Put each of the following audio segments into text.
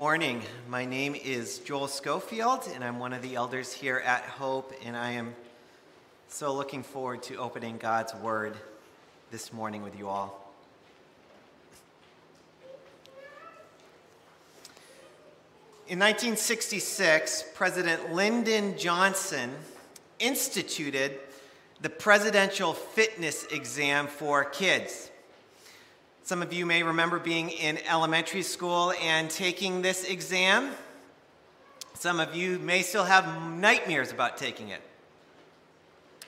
Morning. My name is Joel Schofield, and I'm one of the elders here at Hope, and I am so looking forward to opening God's Word this morning with you all. In 1966, President Lyndon Johnson instituted the Presidential Fitness Exam for Kids. Some of you may remember being in elementary school and taking this exam. Some of you may still have nightmares about taking it.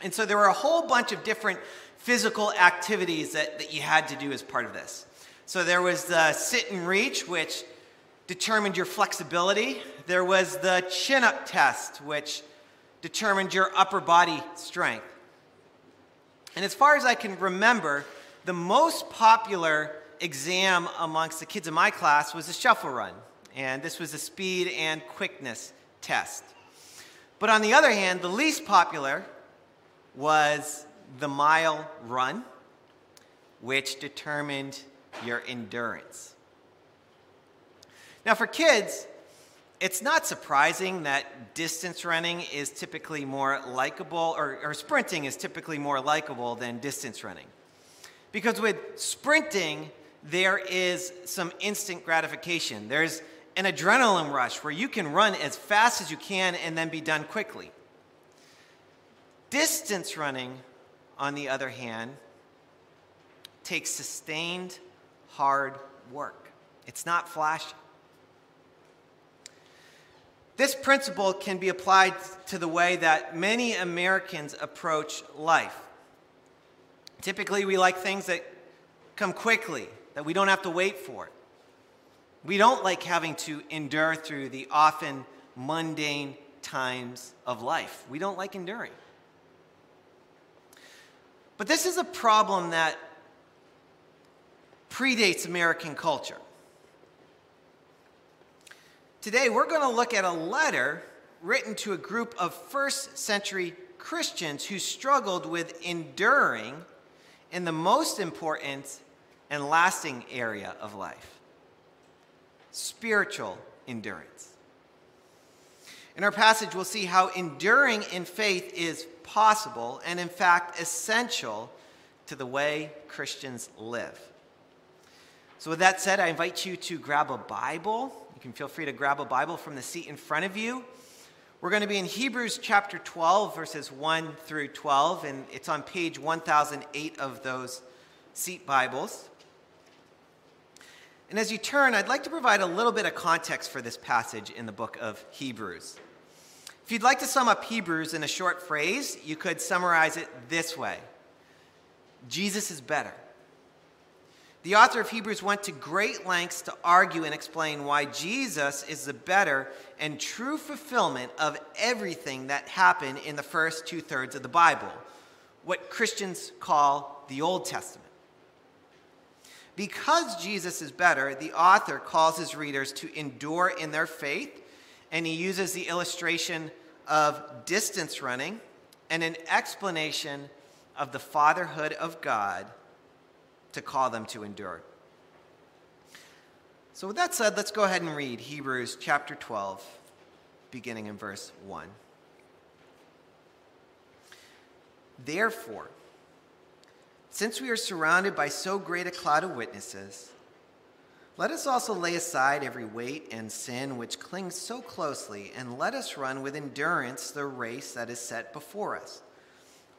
And so there were a whole bunch of different physical activities that, that you had to do as part of this. So there was the sit and reach, which determined your flexibility. There was the chin up test, which determined your upper body strength. And as far as I can remember, the most popular exam amongst the kids in my class was the shuffle run. And this was a speed and quickness test. But on the other hand, the least popular was the mile run, which determined your endurance. Now, for kids, it's not surprising that distance running is typically more likable, or, or sprinting is typically more likable than distance running. Because with sprinting, there is some instant gratification. There's an adrenaline rush where you can run as fast as you can and then be done quickly. Distance running, on the other hand, takes sustained, hard work. It's not flashy. This principle can be applied to the way that many Americans approach life. Typically, we like things that come quickly, that we don't have to wait for. We don't like having to endure through the often mundane times of life. We don't like enduring. But this is a problem that predates American culture. Today, we're going to look at a letter written to a group of first century Christians who struggled with enduring in the most important and lasting area of life spiritual endurance. In our passage, we'll see how enduring in faith is possible and, in fact, essential to the way Christians live. So, with that said, I invite you to grab a Bible. You can feel free to grab a Bible from the seat in front of you. We're going to be in Hebrews chapter 12, verses 1 through 12, and it's on page 1008 of those seat Bibles. And as you turn, I'd like to provide a little bit of context for this passage in the book of Hebrews. If you'd like to sum up Hebrews in a short phrase, you could summarize it this way Jesus is better. The author of Hebrews went to great lengths to argue and explain why Jesus is the better and true fulfillment of everything that happened in the first two thirds of the Bible, what Christians call the Old Testament. Because Jesus is better, the author calls his readers to endure in their faith, and he uses the illustration of distance running and an explanation of the fatherhood of God to call them to endure. So, with that said, let's go ahead and read Hebrews chapter 12, beginning in verse 1. Therefore, since we are surrounded by so great a cloud of witnesses, let us also lay aside every weight and sin which clings so closely, and let us run with endurance the race that is set before us.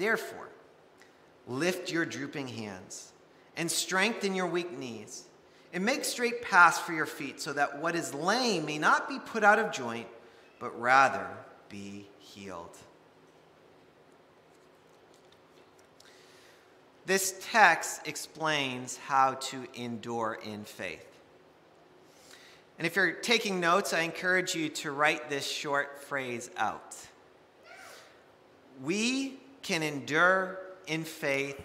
Therefore, lift your drooping hands and strengthen your weak knees, and make straight paths for your feet, so that what is lame may not be put out of joint, but rather be healed. This text explains how to endure in faith. And if you're taking notes, I encourage you to write this short phrase out. We can endure in faith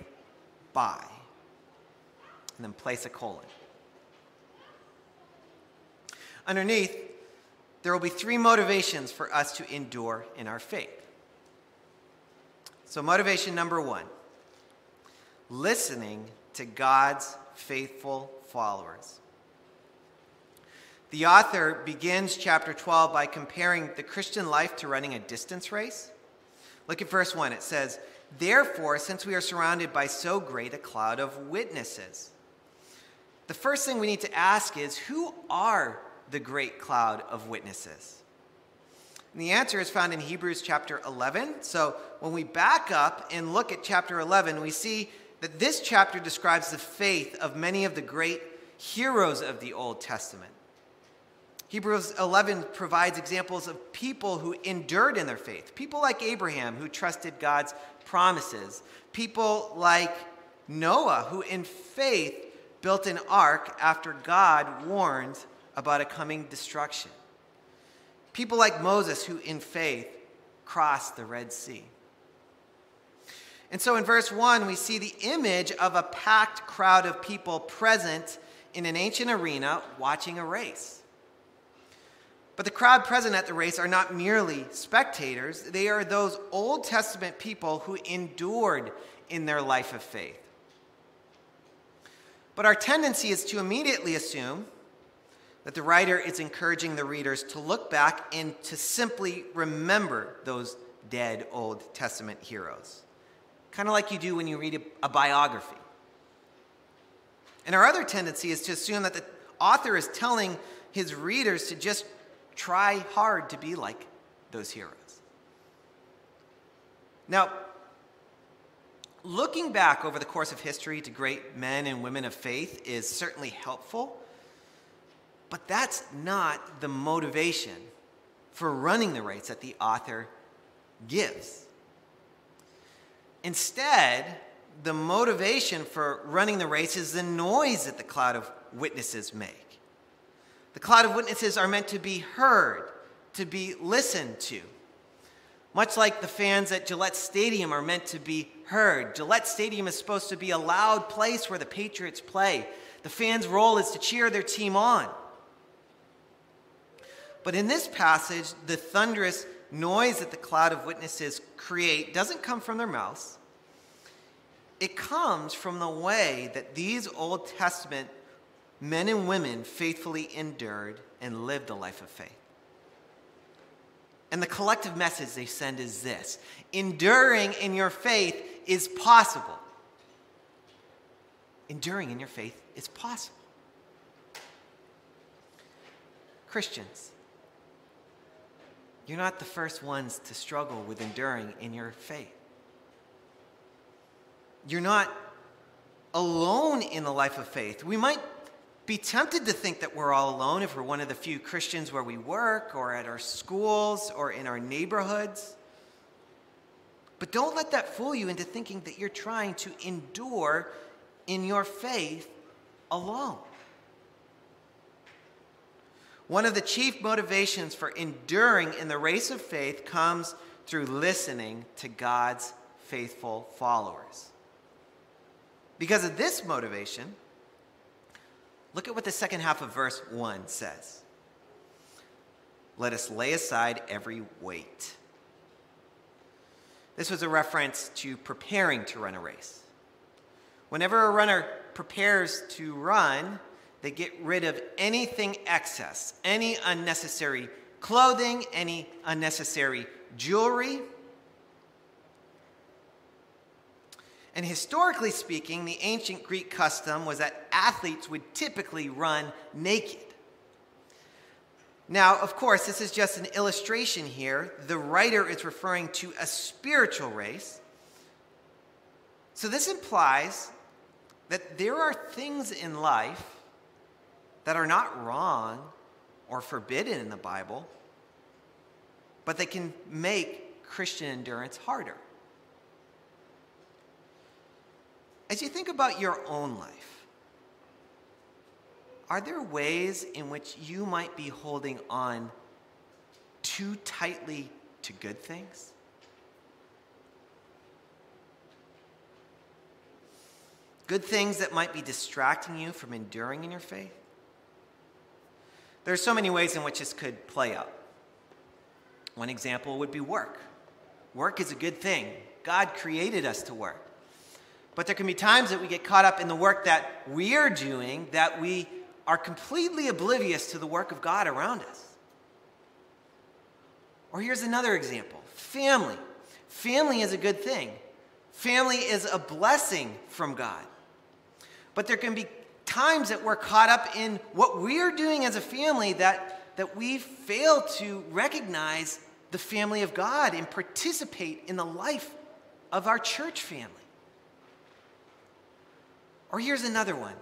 by, and then place a colon. Underneath, there will be three motivations for us to endure in our faith. So, motivation number one listening to God's faithful followers. The author begins chapter 12 by comparing the Christian life to running a distance race. Look at verse 1. It says, Therefore, since we are surrounded by so great a cloud of witnesses, the first thing we need to ask is who are the great cloud of witnesses? And the answer is found in Hebrews chapter 11. So when we back up and look at chapter 11, we see that this chapter describes the faith of many of the great heroes of the Old Testament. Hebrews 11 provides examples of people who endured in their faith. People like Abraham, who trusted God's promises. People like Noah, who in faith built an ark after God warned about a coming destruction. People like Moses, who in faith crossed the Red Sea. And so in verse 1, we see the image of a packed crowd of people present in an ancient arena watching a race. But the crowd present at the race are not merely spectators, they are those Old Testament people who endured in their life of faith. But our tendency is to immediately assume that the writer is encouraging the readers to look back and to simply remember those dead Old Testament heroes kind of like you do when you read a, biography. And our other tendency is to assume that the author is telling his readers to just try hard to be like those heroes. Now, looking back over the course of history to great men and women of faith is certainly helpful, but that's not the motivation for running the race that the author gives. Instead, the motivation for running the race is the noise that the cloud of witnesses make. The cloud of witnesses are meant to be heard, to be listened to. Much like the fans at Gillette Stadium are meant to be heard. Gillette Stadium is supposed to be a loud place where the Patriots play. The fans' role is to cheer their team on. But in this passage, the thunderous noise that the cloud of witnesses create doesn't come from their mouths. It comes from the way that these Old Testament men and women faithfully endured and lived a life of faith. And the collective message they send is this enduring in your faith is possible. Enduring in your faith is possible. Christians, you're not the first ones to struggle with enduring in your faith. You're not alone in the life of faith. We might be tempted to think that we're all alone if we're one of the few Christians where we work or at our schools or in our neighborhoods. But don't let that fool you into thinking that you're trying to endure in your faith alone. One of the chief motivations for enduring in the race of faith comes through listening to God's faithful followers. Because of this motivation, Look at what the second half of verse 1 says. Let us lay aside every weight. This was a reference to preparing to run a race. Whenever a runner prepares to run, they get rid of anything excess, any unnecessary clothing, any unnecessary jewelry. And historically speaking, the ancient Greek custom was that athletes would typically run naked. Now, of course, this is just an illustration here. The writer is referring to a spiritual race. So this implies that there are things in life that are not wrong or forbidden in the Bible, but they can make Christian endurance harder. As you think about your own life, are there ways in which you might be holding on too tightly to good things? Good things that might be distracting you from enduring in your faith? There are so many ways in which this could play out. One example would be work. Work is a good thing. God created us to work. But there can be times that we get caught up in the work that we're doing that we are completely oblivious to the work of God around us. Or here's another example family. Family is a good thing, family is a blessing from God. But there can be times that we're caught up in what we're doing as a family that, that we fail to recognize the family of God and participate in the life of our church family. Or here's another one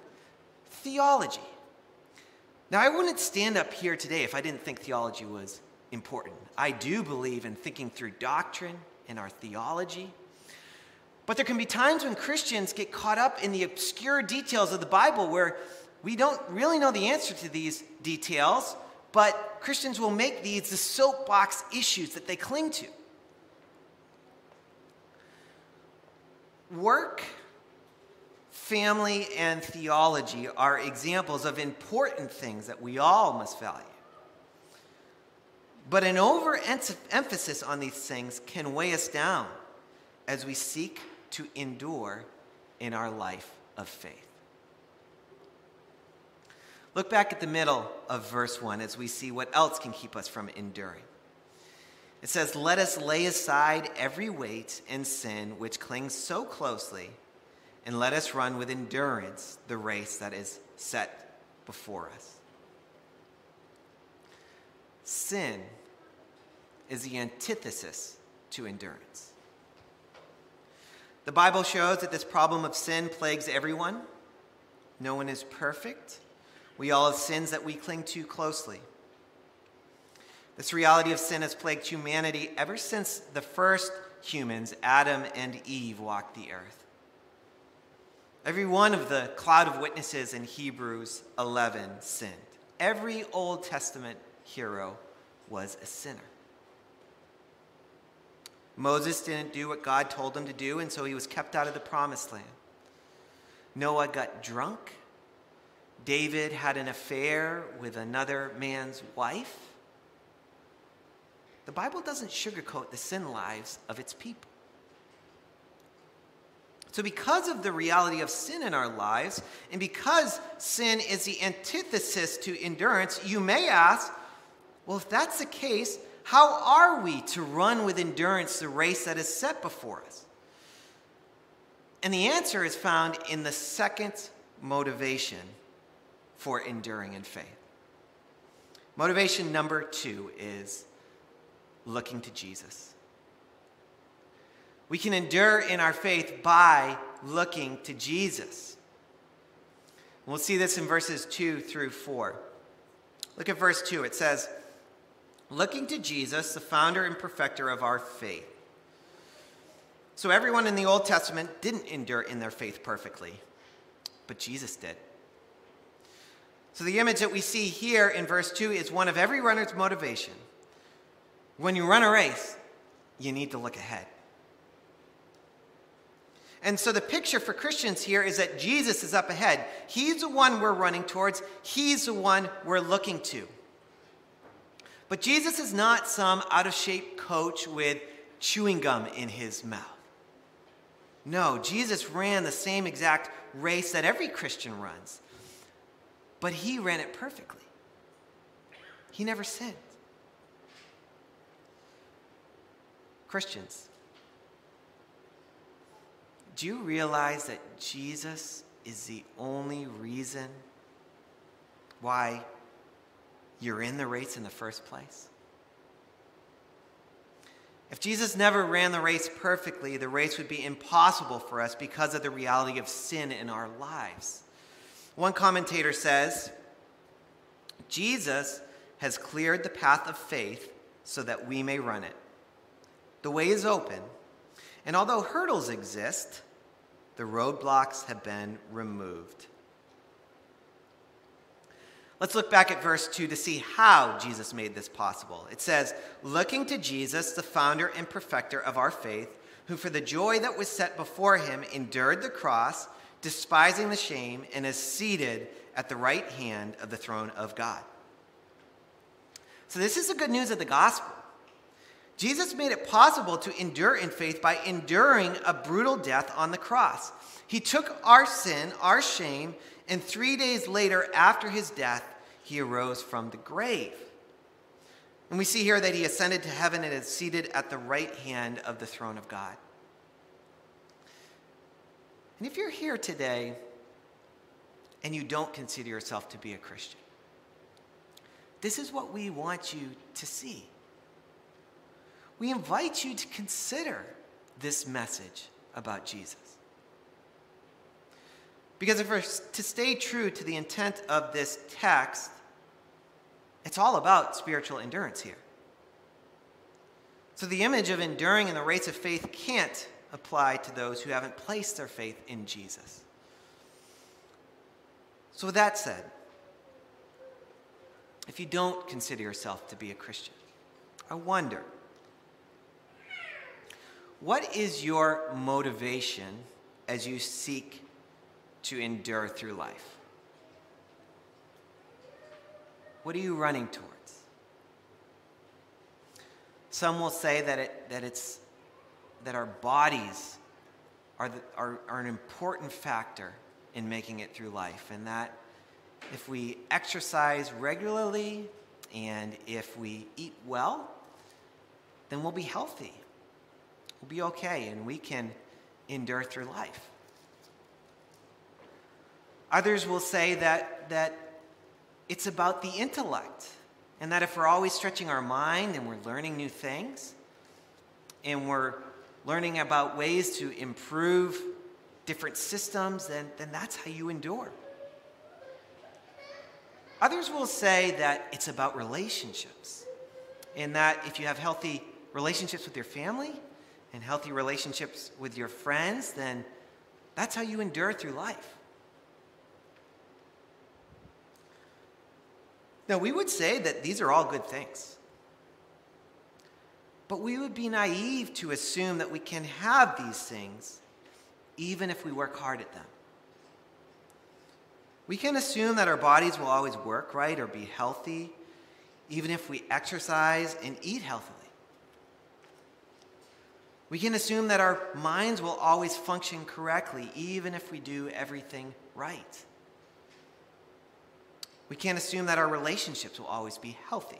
theology. Now, I wouldn't stand up here today if I didn't think theology was important. I do believe in thinking through doctrine and our theology. But there can be times when Christians get caught up in the obscure details of the Bible where we don't really know the answer to these details, but Christians will make these the soapbox issues that they cling to. Work, family, and theology are examples of important things that we all must value. But an overemphasis on these things can weigh us down as we seek to endure in our life of faith. Look back at the middle of verse 1 as we see what else can keep us from enduring. It says, Let us lay aside every weight and sin which clings so closely, and let us run with endurance the race that is set before us. Sin is the antithesis to endurance. The Bible shows that this problem of sin plagues everyone. No one is perfect. We all have sins that we cling to closely. This reality of sin has plagued humanity ever since the first humans, Adam and Eve, walked the earth. Every one of the cloud of witnesses in Hebrews 11 sinned. Every Old Testament hero was a sinner. Moses didn't do what God told him to do, and so he was kept out of the promised land. Noah got drunk. David had an affair with another man's wife. The Bible doesn't sugarcoat the sin lives of its people. So, because of the reality of sin in our lives, and because sin is the antithesis to endurance, you may ask, well, if that's the case, how are we to run with endurance the race that is set before us? And the answer is found in the second motivation for enduring in faith. Motivation number two is looking to Jesus. We can endure in our faith by looking to Jesus. We'll see this in verses 2 through 4. Look at verse 2. It says, looking to Jesus, the founder and perfecter of our faith. So, everyone in the Old Testament didn't endure in their faith perfectly, but Jesus did. So, the image that we see here in verse 2 is one of every runner's motivation. When you run a race, you need to look ahead. And so the picture for Christians here is that Jesus is up ahead. He's the one we're running towards, He's the one we're looking to. But Jesus is not some out of shape coach with chewing gum in his mouth. No, Jesus ran the same exact race that every Christian runs, but he ran it perfectly. He never sinned. Christians, do you realize that Jesus is the only reason why you're in the race in the first place? If Jesus never ran the race perfectly, the race would be impossible for us because of the reality of sin in our lives. One commentator says Jesus has cleared the path of faith so that we may run it. The way is open, and although hurdles exist, the roadblocks have been removed. Let's look back at verse 2 to see how Jesus made this possible. It says, Looking to Jesus, the founder and perfecter of our faith, who for the joy that was set before him endured the cross, despising the shame, and is seated at the right hand of the throne of God. So, this is the good news of the gospel. Jesus made it possible to endure in faith by enduring a brutal death on the cross. He took our sin, our shame, and three days later, after his death, he arose from the grave. And we see here that he ascended to heaven and is seated at the right hand of the throne of God. And if you're here today and you don't consider yourself to be a Christian, this is what we want you to see. We invite you to consider this message about Jesus. Because if we're to stay true to the intent of this text, it's all about spiritual endurance here. So the image of enduring in the race of faith can't apply to those who haven't placed their faith in Jesus. So, with that said, if you don't consider yourself to be a Christian, I wonder what is your motivation as you seek to endure through life? What are you running towards? Some will say that, it, that, it's, that our bodies are, the, are, are an important factor in making it through life, and that if we exercise regularly and if we eat well, then we'll be healthy. We'll be okay, and we can endure through life. Others will say that, that it's about the intellect, and that if we're always stretching our mind and we're learning new things, and we're learning about ways to improve different systems, then, then that's how you endure. Others will say that it's about relationships, and that if you have healthy relationships with your family and healthy relationships with your friends, then that's how you endure through life. Now, we would say that these are all good things. But we would be naive to assume that we can have these things even if we work hard at them. We can assume that our bodies will always work right or be healthy, even if we exercise and eat healthily. We can assume that our minds will always function correctly, even if we do everything right. We can't assume that our relationships will always be healthy.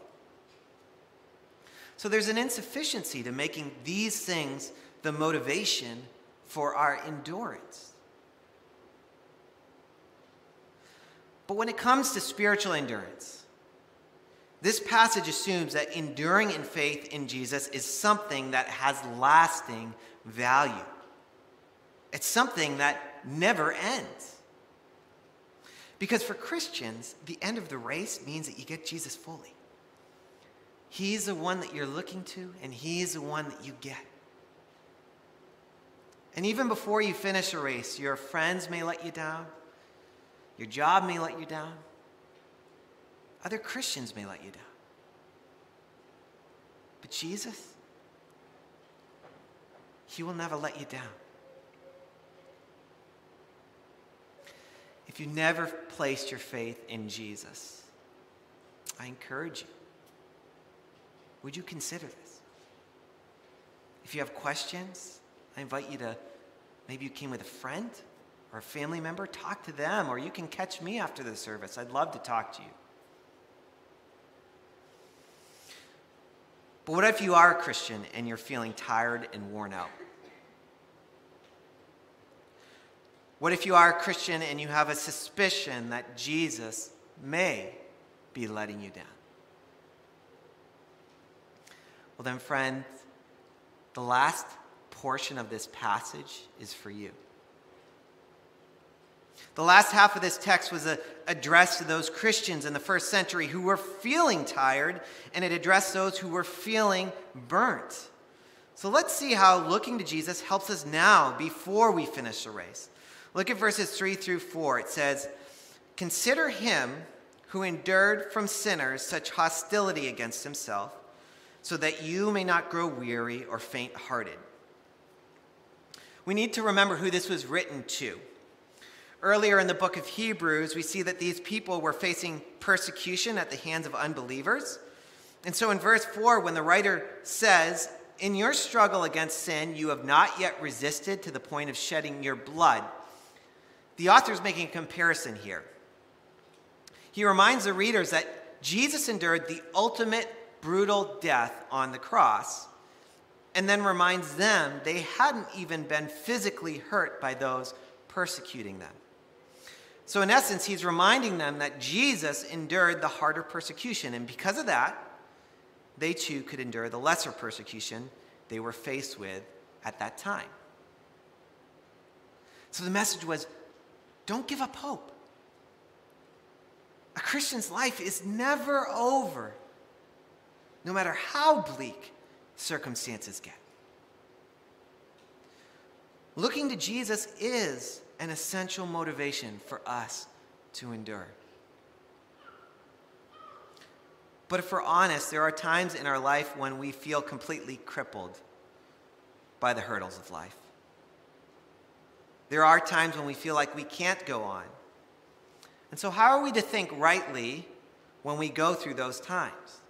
So there's an insufficiency to making these things the motivation for our endurance. But when it comes to spiritual endurance, this passage assumes that enduring in faith in Jesus is something that has lasting value. It's something that never ends. Because for Christians, the end of the race means that you get Jesus fully. He's the one that you're looking to, and He's the one that you get. And even before you finish a race, your friends may let you down, your job may let you down, other Christians may let you down. But Jesus, He will never let you down. if you never placed your faith in Jesus, I encourage you. Would you consider this? If you have questions, I invite you to maybe you came with a friend or a family member, talk to them, or you can catch me after the service. I'd love to talk to you. But what if you are a Christian and you're feeling tired and worn out? What if you are a Christian and you have a suspicion that Jesus may be letting you down? Well, then, friend, the last portion of this passage is for you. The last half of this text was addressed to those Christians in the first century who were feeling tired, and it addressed those who were feeling burnt. So let's see how looking to Jesus helps us now before we finish the race. Look at verses 3 through 4. It says, Consider him who endured from sinners such hostility against himself, so that you may not grow weary or faint hearted. We need to remember who this was written to. Earlier in the book of Hebrews, we see that these people were facing persecution at the hands of unbelievers. And so in verse 4, when the writer says, In your struggle against sin, you have not yet resisted to the point of shedding your blood, the author is making a comparison here. He reminds the readers that Jesus endured the ultimate brutal death on the cross, and then reminds them they hadn't even been physically hurt by those persecuting them. So, in essence, he's reminding them that Jesus endured the harder persecution, and because of that, they too could endure the lesser persecution they were faced with at that time. So, the message was don't give up hope. A Christian's life is never over, no matter how bleak circumstances get. Looking to Jesus is an essential motivation for us to endure. But if we're honest, there are times in our life when we feel completely crippled by the hurdles of life. There are times when we feel like we can't go on. And so, how are we to think rightly when we go through those times?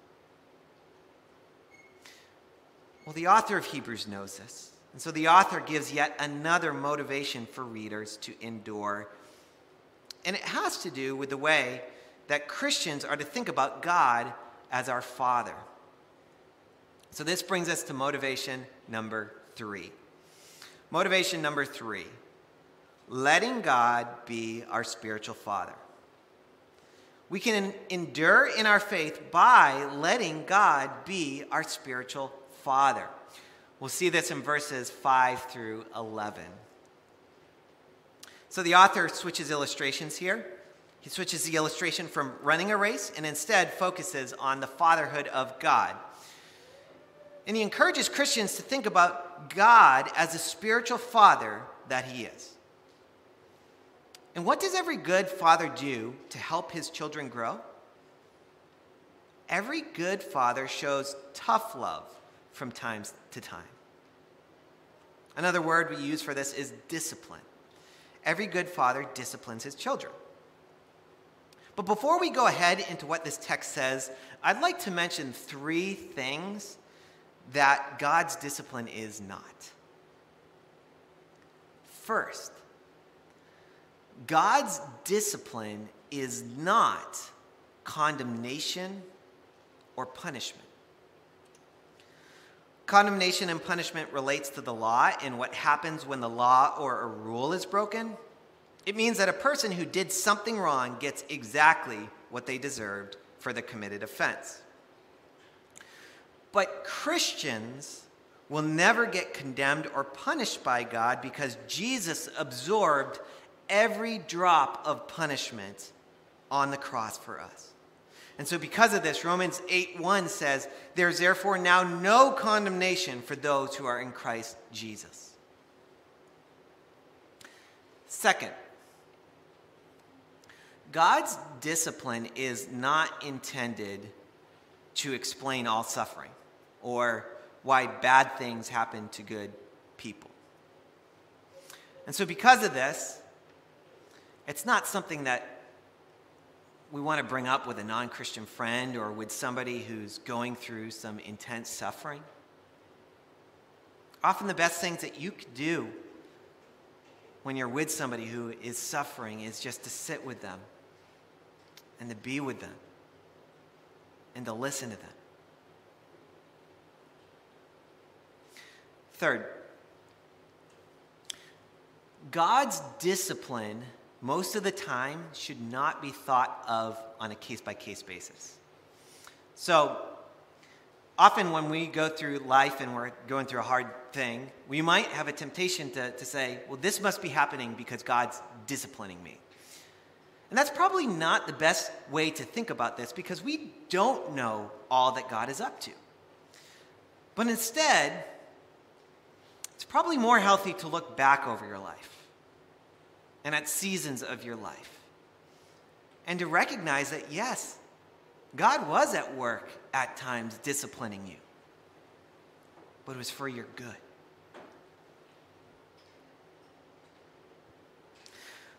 Well, the author of Hebrews knows this. And so the author gives yet another motivation for readers to endure. And it has to do with the way that Christians are to think about God as our Father. So this brings us to motivation number three. Motivation number three letting God be our spiritual Father. We can endure in our faith by letting God be our spiritual Father. We'll see this in verses 5 through 11. So the author switches illustrations here. He switches the illustration from running a race and instead focuses on the fatherhood of God. And he encourages Christians to think about God as a spiritual father that he is. And what does every good father do to help his children grow? Every good father shows tough love from time to time. Another word we use for this is discipline. Every good father disciplines his children. But before we go ahead into what this text says, I'd like to mention three things that God's discipline is not. First, God's discipline is not condemnation or punishment. Condemnation and punishment relates to the law and what happens when the law or a rule is broken. It means that a person who did something wrong gets exactly what they deserved for the committed offense. But Christians will never get condemned or punished by God because Jesus absorbed every drop of punishment on the cross for us. And so, because of this, Romans 8 1 says, There's therefore now no condemnation for those who are in Christ Jesus. Second, God's discipline is not intended to explain all suffering or why bad things happen to good people. And so, because of this, It's not something that we want to bring up with a non Christian friend or with somebody who's going through some intense suffering. Often, the best things that you could do when you're with somebody who is suffering is just to sit with them and to be with them and to listen to them. Third, God's discipline most of the time should not be thought of on a case by case basis. So, often when we go through life and we're going through a hard thing, we might have a temptation to, to say, well, this must be happening because God's disciplining me. And that's probably not the best way to think about this because we don't know all that God is up to. But instead, it's probably more healthy to look back over your life and at seasons of your life. And to recognize that, yes, God was at work at times disciplining you, but it was for your good.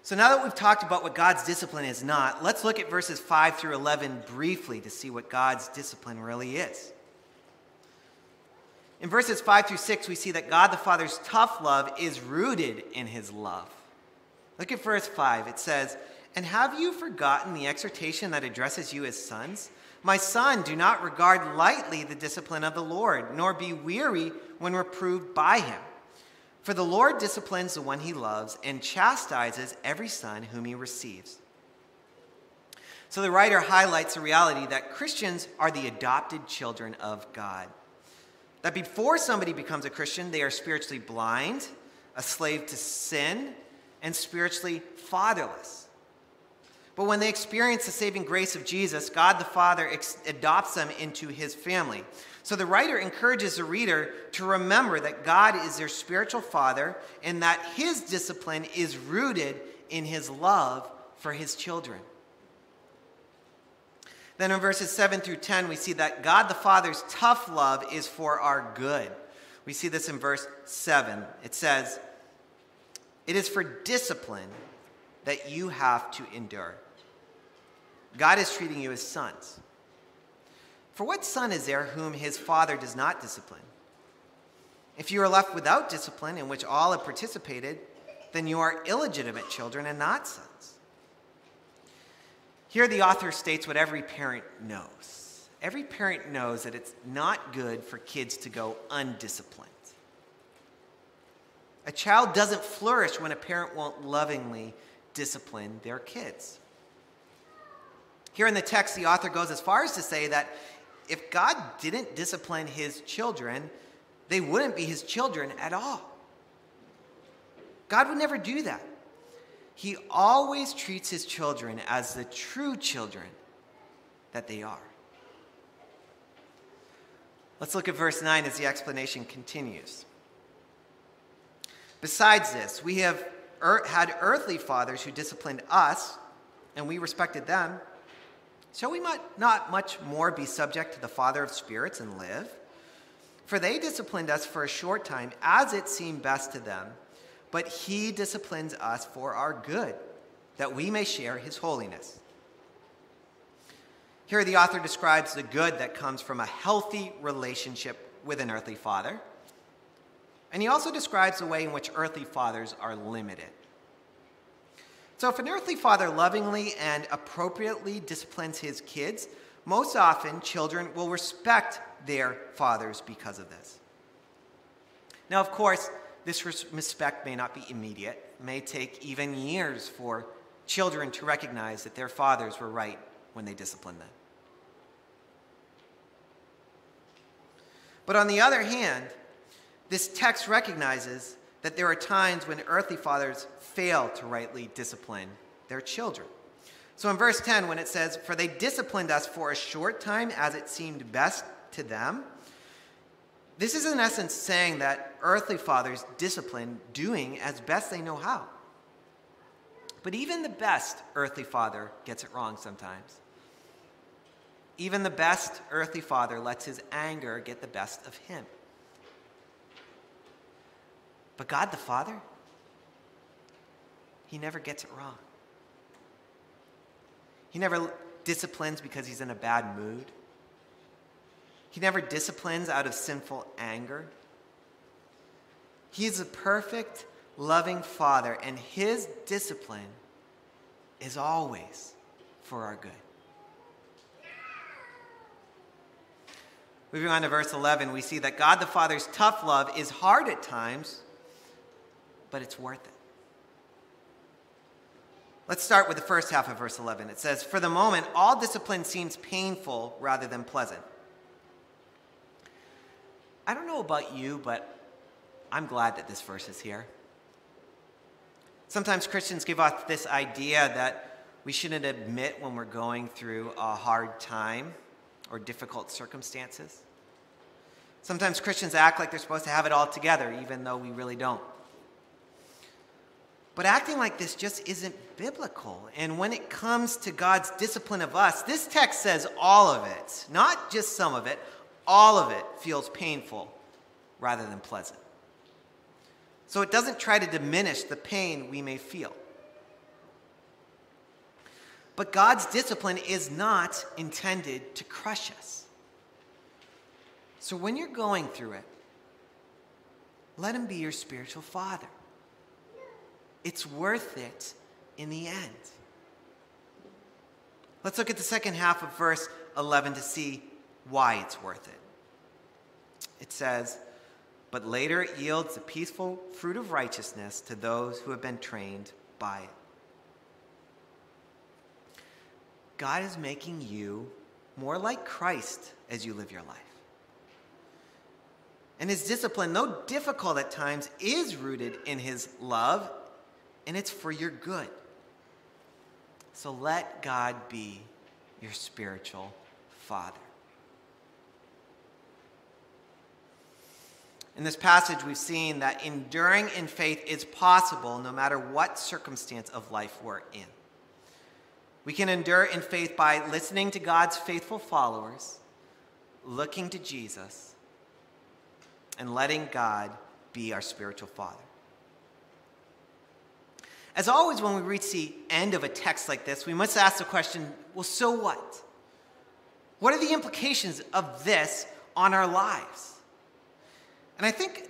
So now that we've talked about what God's discipline is not, let's look at verses 5 through 11 briefly to see what God's discipline really is. In verses 5 through 6, we see that God the Father's tough love is rooted in his love. Look at verse 5. It says, And have you forgotten the exhortation that addresses you as sons? My son, do not regard lightly the discipline of the Lord, nor be weary when reproved by him. For the Lord disciplines the one he loves and chastises every son whom he receives. So the writer highlights the reality that Christians are the adopted children of God. That before somebody becomes a Christian, they are spiritually blind, a slave to sin, and spiritually fatherless. But when they experience the saving grace of Jesus, God the Father ex- adopts them into his family. So the writer encourages the reader to remember that God is their spiritual father and that his discipline is rooted in his love for his children. Then in verses 7 through 10, we see that God the Father's tough love is for our good. We see this in verse 7. It says, it is for discipline that you have to endure. God is treating you as sons. For what son is there whom his father does not discipline? If you are left without discipline in which all have participated, then you are illegitimate children and not sons. Here, the author states what every parent knows. Every parent knows that it's not good for kids to go undisciplined. A child doesn't flourish when a parent won't lovingly discipline their kids. Here in the text, the author goes as far as to say that if God didn't discipline his children, they wouldn't be his children at all. God would never do that. He always treats his children as the true children that they are. Let's look at verse 9 as the explanation continues. Besides this, we have er- had earthly fathers who disciplined us, and we respected them. Shall we might not much more be subject to the Father of spirits and live? For they disciplined us for a short time, as it seemed best to them, but he disciplines us for our good, that we may share his holiness. Here, the author describes the good that comes from a healthy relationship with an earthly father. And he also describes the way in which earthly fathers are limited. So, if an earthly father lovingly and appropriately disciplines his kids, most often children will respect their fathers because of this. Now, of course, this respect may not be immediate, may take even years for children to recognize that their fathers were right when they disciplined them. But on the other hand, this text recognizes that there are times when earthly fathers fail to rightly discipline their children. So in verse 10, when it says, For they disciplined us for a short time as it seemed best to them, this is in essence saying that earthly fathers discipline doing as best they know how. But even the best earthly father gets it wrong sometimes. Even the best earthly father lets his anger get the best of him. But God the Father, He never gets it wrong. He never disciplines because he's in a bad mood. He never disciplines out of sinful anger. He is a perfect, loving Father, and his discipline is always for our good. Moving on to verse 11, we see that God the Father's tough love is hard at times, but it's worth it. Let's start with the first half of verse 11. It says, For the moment, all discipline seems painful rather than pleasant. I don't know about you, but I'm glad that this verse is here. Sometimes Christians give off this idea that we shouldn't admit when we're going through a hard time or difficult circumstances. Sometimes Christians act like they're supposed to have it all together, even though we really don't. But acting like this just isn't biblical. And when it comes to God's discipline of us, this text says all of it, not just some of it, all of it feels painful rather than pleasant. So it doesn't try to diminish the pain we may feel. But God's discipline is not intended to crush us. So when you're going through it, let Him be your spiritual father. It's worth it in the end. Let's look at the second half of verse 11 to see why it's worth it. It says, But later it yields the peaceful fruit of righteousness to those who have been trained by it. God is making you more like Christ as you live your life. And his discipline, though difficult at times, is rooted in his love and it's for your good. So let God be your spiritual father. In this passage, we've seen that enduring in faith is possible no matter what circumstance of life we're in. We can endure in faith by listening to God's faithful followers, looking to Jesus, and letting God be our spiritual father. As always, when we reach the end of a text like this, we must ask the question well, so what? What are the implications of this on our lives? And I think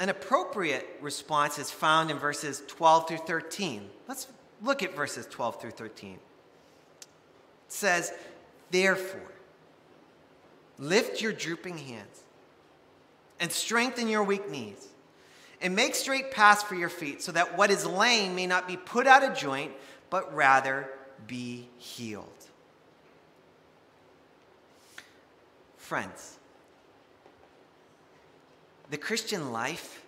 an appropriate response is found in verses 12 through 13. Let's look at verses 12 through 13. It says, Therefore, lift your drooping hands and strengthen your weak knees and make straight paths for your feet, so that what is lame may not be put out of joint, but rather be healed. Friends, the Christian life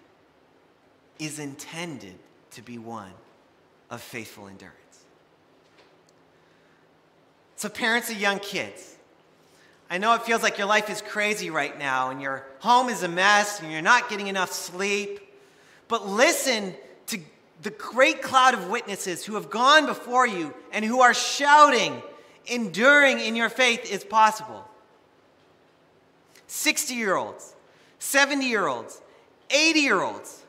is intended to be one of faithful endurance. So, parents of young kids, I know it feels like your life is crazy right now and your home is a mess and you're not getting enough sleep but listen to the great cloud of witnesses who have gone before you and who are shouting, enduring in your faith is possible. 60 year olds, 70 year olds, 80 year olds.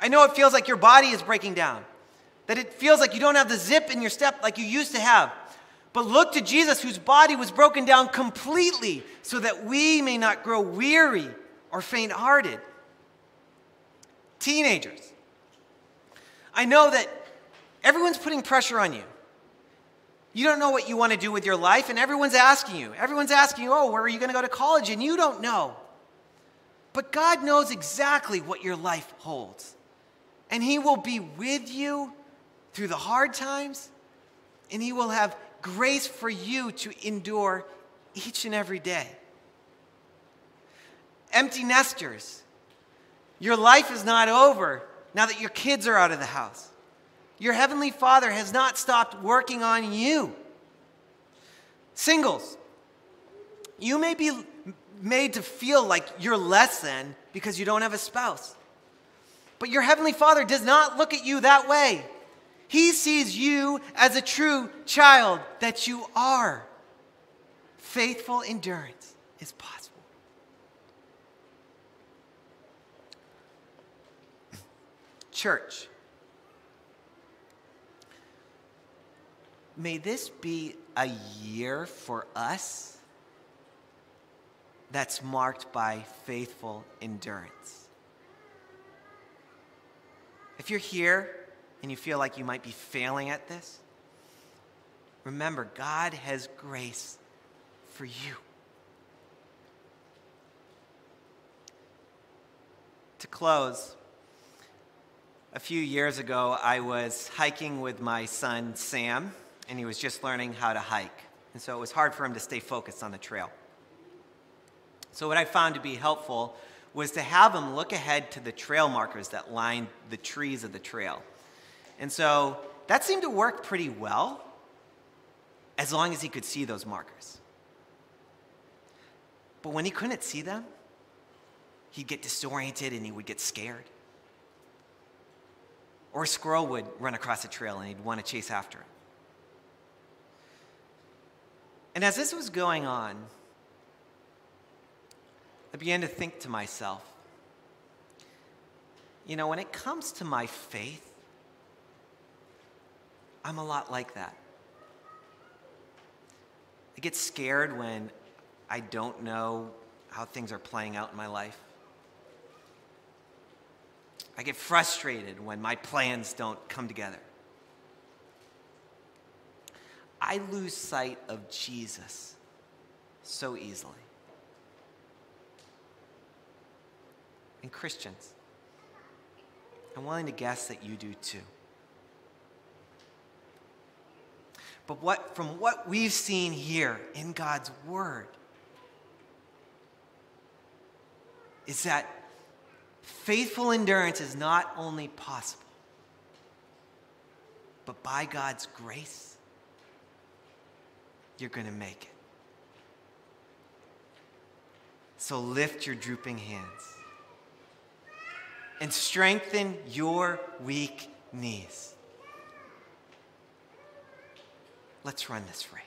I know it feels like your body is breaking down, that it feels like you don't have the zip in your step like you used to have. But look to Jesus, whose body was broken down completely, so that we may not grow weary or faint hearted. Teenagers, I know that everyone's putting pressure on you. You don't know what you want to do with your life, and everyone's asking you. Everyone's asking you, oh, where are you going to go to college? And you don't know. But God knows exactly what your life holds. And He will be with you through the hard times, and He will have grace for you to endure each and every day. Empty nesters, your life is not over now that your kids are out of the house. Your Heavenly Father has not stopped working on you. Singles, you may be made to feel like you're less than because you don't have a spouse. But your Heavenly Father does not look at you that way. He sees you as a true child that you are. Faithful endurance is possible. Church. may this be a year for us that's marked by faithful endurance. If you're here and you feel like you might be failing at this, remember God has grace for you. To close, a few years ago, I was hiking with my son Sam, and he was just learning how to hike. And so it was hard for him to stay focused on the trail. So, what I found to be helpful was to have him look ahead to the trail markers that lined the trees of the trail. And so that seemed to work pretty well as long as he could see those markers. But when he couldn't see them, he'd get disoriented and he would get scared. Or a squirrel would run across a trail and he'd want to chase after it. And as this was going on, I began to think to myself, you know, when it comes to my faith, I'm a lot like that. I get scared when I don't know how things are playing out in my life. I get frustrated when my plans don't come together. I lose sight of Jesus so easily. And Christians, I'm willing to guess that you do too. But what, from what we've seen here in God's Word, is that Faithful endurance is not only possible, but by God's grace, you're going to make it. So lift your drooping hands and strengthen your weak knees. Let's run this race.